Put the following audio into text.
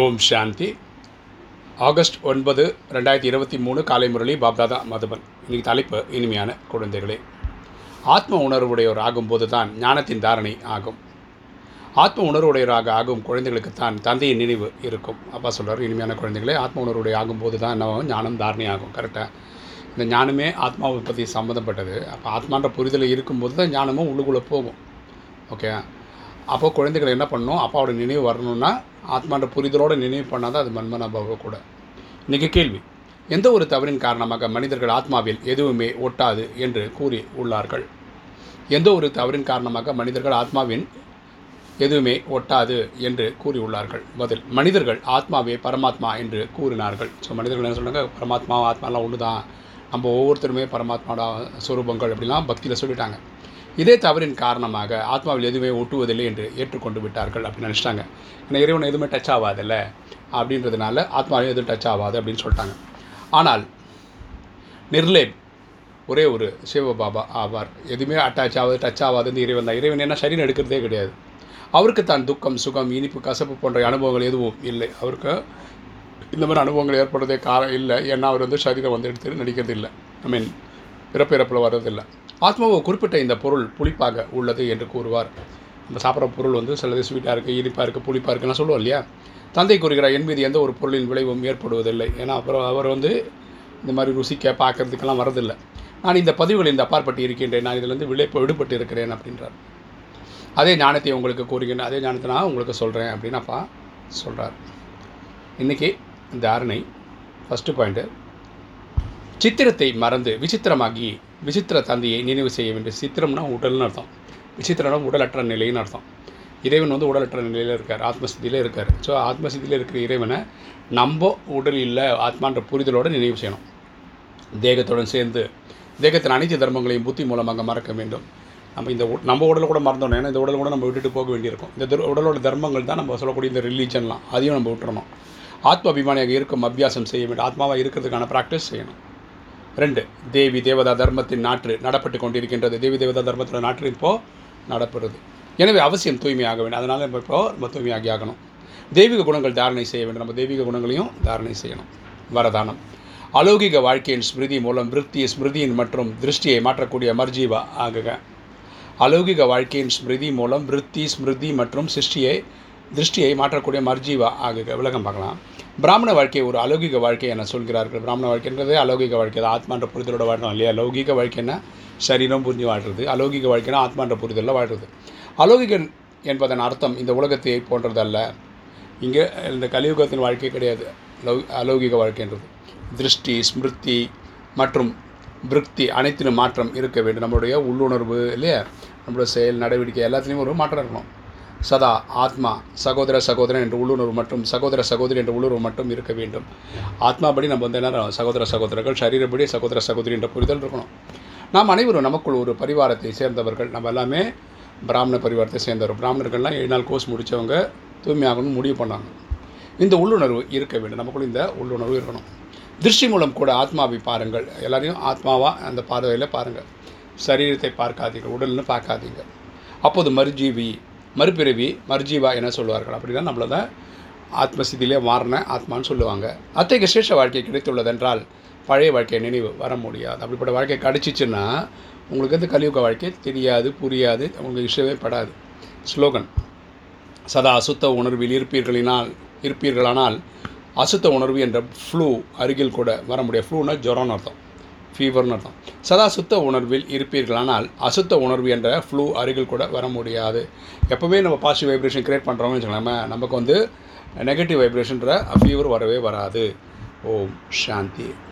ஓம் சாந்தி. August ஒன்பது ரெண்டாயிரத்தி இருபத்தி மூணு காலை முரளி பாப்தாதா மதுபன். இன்னைக்கு தலைப்பு இனிமையான குழந்தைகளே. ஆத்ம உணர்வுடையோர் ஆகும்போது தான் ஞானத்தின் தாரணை ஆகும். ஆத்ம உணர்வுடையவராக ஆகும் குழந்தைகளுக்கு தான் தந்தையின் நினைவு இருக்கும். அப்பா சொல்கிறார் இனிமையான குழந்தைகளே ஆத்ம உணர்வுடைய ஆகும்போது தான் என்ன ஆகும்? ஞானம் தாரணை ஆகும். கரெக்டாக இந்த ஞானமே ஆத்மாவை பற்றி சம்மந்தப்பட்டது அப்போ ஆத்மான்ற புரிதல் இருக்கும்போது தான் ஞானமும் உள்ளுக்குள்ளே போகும். ஓகே அப்போ குழந்தைகள் என்ன பண்ணணும் அப்பாவோட நினைவு வரணும்னா ஆத்மான்ற புரிதலோடு நினைவு பண்ணால் தான் அது மன்மனாபாவ கூட. இன்றைக்கி கேள்வி எந்த ஒரு தவறின் காரணமாக மனிதர்கள் ஆத்மாவில் எதுவுமே ஒட்டாது என்று கூறி உள்ளார்கள்? எந்த ஒரு தவறின் காரணமாக மனிதர்கள் ஆத்மாவின் எதுவுமே ஒட்டாது என்று கூறியுள்ளார்கள் பதில் மனிதர்கள் ஆத்மாவே பரமாத்மா என்று கூறினார்கள். ஸோ மனிதர்கள் என்ன சொல்கிறாங்க பரமாத்மா ஆத்மாலாம் ஒன்று தான் நம்ம ஒவ்வொருத்தருமே பரமாத்மாவோட சுரூபங்கள் அப்படிலாம் பக்தியில் சொல்லிட்டாங்க. இதே தவறின் காரணமாக ஆத்மாவில் எதுவுமே ஒட்டுவதில்லை என்று ஏற்றுக்கொண்டு விட்டார்கள் அப்படின்னு நினச்சிட்டாங்க. ஏன்னா இறைவன் எதுவுமே டச் ஆகாதில்ல அப்படின்றதுனால ஆத்மாவில் எதுவும் டச் ஆகாது அப்படின்னு சொல்லிட்டாங்க. ஆனால் நிர்லேப் ஒரே ஒரு சிவபாபா ஆவார். எதுவுமே அட்டாச் ஆகாது டச் ஆகாது இந்த இறைவன் தான். இறைவன் என்ன சரீரம் எடுக்கிறதே கிடையாது. அவருக்கு தான் துக்கம் சுகம் இனிப்பு கசப்பு போன்ற அனுபவங்கள் எதுவும் இல்லை. அவருக்கு இந்த மாதிரி அனுபவங்கள் ஏற்படுறதே காரணம் இல்லை. ஏன்னா அவர் வந்து சரீரம் வந்து எடுத்து நடிக்கிறது இல்லை ஐ மீன் பிறப்பிறப்பில் வர்றதில்லை. ஆத்மாவை குறிப்பிட்ட இந்த பொருள் புளிப்பாக உள்ளது என்று கூறுவார். நம்ம சாப்பிட்ற பொருள் வந்து சிலது ஸ்வீட்டாக இருக்குது இனிப்பாக இருக்குது புளிப்பாக இருக்குன்னு சொல்லுவோம் இல்லையா? தந்தை கூறுகிறார் என் மீது எந்த ஒரு பொருளின் விளைவும் ஏற்படுவதில்லை. ஏன்னா அப்புறம் அவர் வந்து இந்த மாதிரி ருசிக்க பார்க்கறதுக்கெல்லாம் வரதில்லை நான் இந்த பதிவுகளில் இந்த அப்பாற்பட்டு இருக்கின்றேன் நான் இதிலிருந்து விளைப்பு விடுபட்டு இருக்கிறேன் அப்படின்றார். அதே ஞானத்தை உங்களுக்கு கூறுகின்றேன் அதே ஞானத்தை நான் உங்களுக்கு சொல்கிறேன் அப்படின்னு அப்பா சொல்கிறார் இன்றைக்கி இந்த அரணை ஃபஸ்ட்டு பாயிண்ட்டு சித்திரத்தை மறந்து விசித்திரமாகி விசித்திர தந்தையை நினைவு செய்ய வேண்டும் சித்திரம்னா உடல்னு அர்த்தம். விசித்திரம்னா உடலற்ற நிலைன்னு அர்த்தம். இறைவன் வந்து உடலற்ற நிலையில் இருக்கார் ஆத்மஸ்தியில் இருக்கார். ஸோ ஆத்மஸ்தியில் இருக்கிற இறைவனை நம்ம உடல் இல்லை ஆத்மான்ற புரிதலோடு நினைவு செய்யணும். தேகத்துடன் சேர்ந்து தேகத்தின் அனைத்து தர்மங்களையும் புத்தி மூலமாக மறக்க வேண்டும். நம்ம இந்த உ- நம்ம உடலை கூட மறந்துடணும். ஏன்னா இந்த உடல் கூட நம்ம விட்டுட்டு போக வேண்டியிருக்கும். இந்த திரு- உடலோட தர்மங்கள் தான் நம்ம சொல்லக்கூடிய இந்த ரிலீஜன்லாம் அதையும் நம்ம விட்டுறணும். ஆத்ம அபிமானியாக இருக்கும் அபியாசம் செய்ய வேண்டும். ஆத்மாவாக இருக்கிறதுக்கான ப்ராக்டிஸ் செய்யணும். ரெண்டு தேவி தேவதா தர்மத்தின் நாற்று நடப்பட்டு கொண்டிருக்கின்றது. தேவி தேவதா தர்மத்தில் நாற்று இப்போது நடப்படுறது எனவே அவசியம் தூய்மையாக வேண்டும். அதனால் நம்ம இப்போ நம்ம தூய்மையாகி ஆகணும். தெய்வீக குணங்கள் தாரணை செய்ய வேண்டும். நம்ம தெய்வீக குணங்களையும் தாரணை செய்யணும். வரதானம். அலௌகிக வாழ்க்கையின் ஸ்மிருதி மூலம் விருத்தி ஸ்மிருதியின் மற்றும் திருஷ்டியை மாற்றக்கூடிய மர்ஜீவா ஆகுக. அலௌகிக வாழ்க்கையின் ஸ்மிருதி மூலம் விருத்தி ஸ்மிருதி மற்றும் சிருஷ்டியை திருஷ்டியை மாற்றக்கூடிய மர்ஜீவா ஆகுக. விளக்கம் பார்க்கலாம். பிராமண வாழ்க்கை ஒரு அலௌகிக வாழ்க்கை என சொல்கிறார்கள். பிராமண வாழ்க்கைன்றது அலௌகிக வாழ்க்கை தான். ஆத்மான்ற புரிதலோட வாழ்றோம் இல்லையா? லௌகிக வாழ்க்கைன்னா சரீரம் புரிஞ்சு வாழ்றது. அலௌகிக வாழ்க்கைனா ஆத்மான்ற புரிதலில் வாழ்றது. அலௌகிகன் என்பதன் அர்த்தம் இந்த உலகத்தை போன்றதல்ல. இங்கே இந்த கலியுகத்தின் வாழ்க்கை கிடையாது. லௌ அலௌகிக வாழ்க்கைன்றது திருஷ்டி ஸ்மிருதி மற்றும் விருத்தி அனைத்திலும் மாற்றம் இருக்க வேண்டும். நம்மளுடைய உள்ளுணர்வு இல்லையா? நம்மளுடைய செயல் நடவடிக்கை எல்லாத்துலேயும் ஒரு மாற்றம் இருக்கணும். சதா ஆத்மா சகோதர சகோதரன் என்ற உள்ளுணர்வு மற்றும் சகோதர சகோதரி என்ற உள்ளுணர்வு மட்டும் இருக்க வேண்டும். ஆத்மாபடி நம்ம வந்து என்ன சகோதர சகோதரர்கள் சரீரப்படி சகோதர சகோதரி என்ற புரிதல் இருக்கணும். நாம் அனைவரும் நமக்குள் ஒரு பரிவாரத்தை சேர்ந்தவர்கள். நம்ம எல்லாமே பிராமண பரிவாரத்தை சேர்ந்தவர். பிராமணர்கள்லாம் ஏழு நாள் கோர்ஸ் முடித்தவங்க தூய்மையாகணும்னு முடிவு பண்ணாங்க. இந்த உள்ளுணர்வு இருக்க வேண்டும். நமக்குள்ள இந்த உள்ளுணர்வு இருக்கணும். திருஷ்டி மூலம் கூட ஆத்மாவை பாருங்கள். எல்லாரையும் ஆத்மாவாக அந்த பார்வையில் பாருங்கள் சரீரத்தை பார்க்காதீங்க உடல்னு பார்க்காதீங்க. அப்போது மறுஜீவி மறுபிறவி மர்ஜீவா என சொல்லுவார்கள் அப்படின்னா நம்மளை தான் ஆத்மசிதியிலே மாறின ஆத்மான்னு சொல்லுவாங்க. அத்தகைய சிரேஷ வாழ்க்கை கிடைத்துள்ளதென்றால் பழைய வாழ்க்கை நினைவு வர முடியாது. அப்படிப்பட்ட வாழ்க்கை கிடச்சிச்சுன்னா உங்களுக்கு வந்து கலியுக வாழ்க்கை தெரியாது புரியாது உங்களுக்கு இஷ்டமே படாது. ஸ்லோகன் சதா அசுத்த உணர்வில் இருப்பீர்களினால் இருப்பீர்களானால் அசுத்த உணர்வு என்ற ஃப்ளூ அருகில் கூட வர முடியாது. ஃப்ளூனால் ஜுரம்னு அர்த்தம். ஃபீவர்னு அர்த்தம். சதா சுத்த உணர்வில் இருப்பீர்களானால் அசுத்த உணர்வு என்ற ஃப்ளூ அருகில் கூட வர முடியாது. எப்போவுமே நம்ம பாசிட்டிவ் வைப்ரேஷன் கிரியேட் பண்ணுறோம்னு வச்சுக்கலாமே நமக்கு வந்து நெகட்டிவ் வைப்ரேஷன்ற ஃபீவர் வரவே வராது. ஓம் சாந்தி.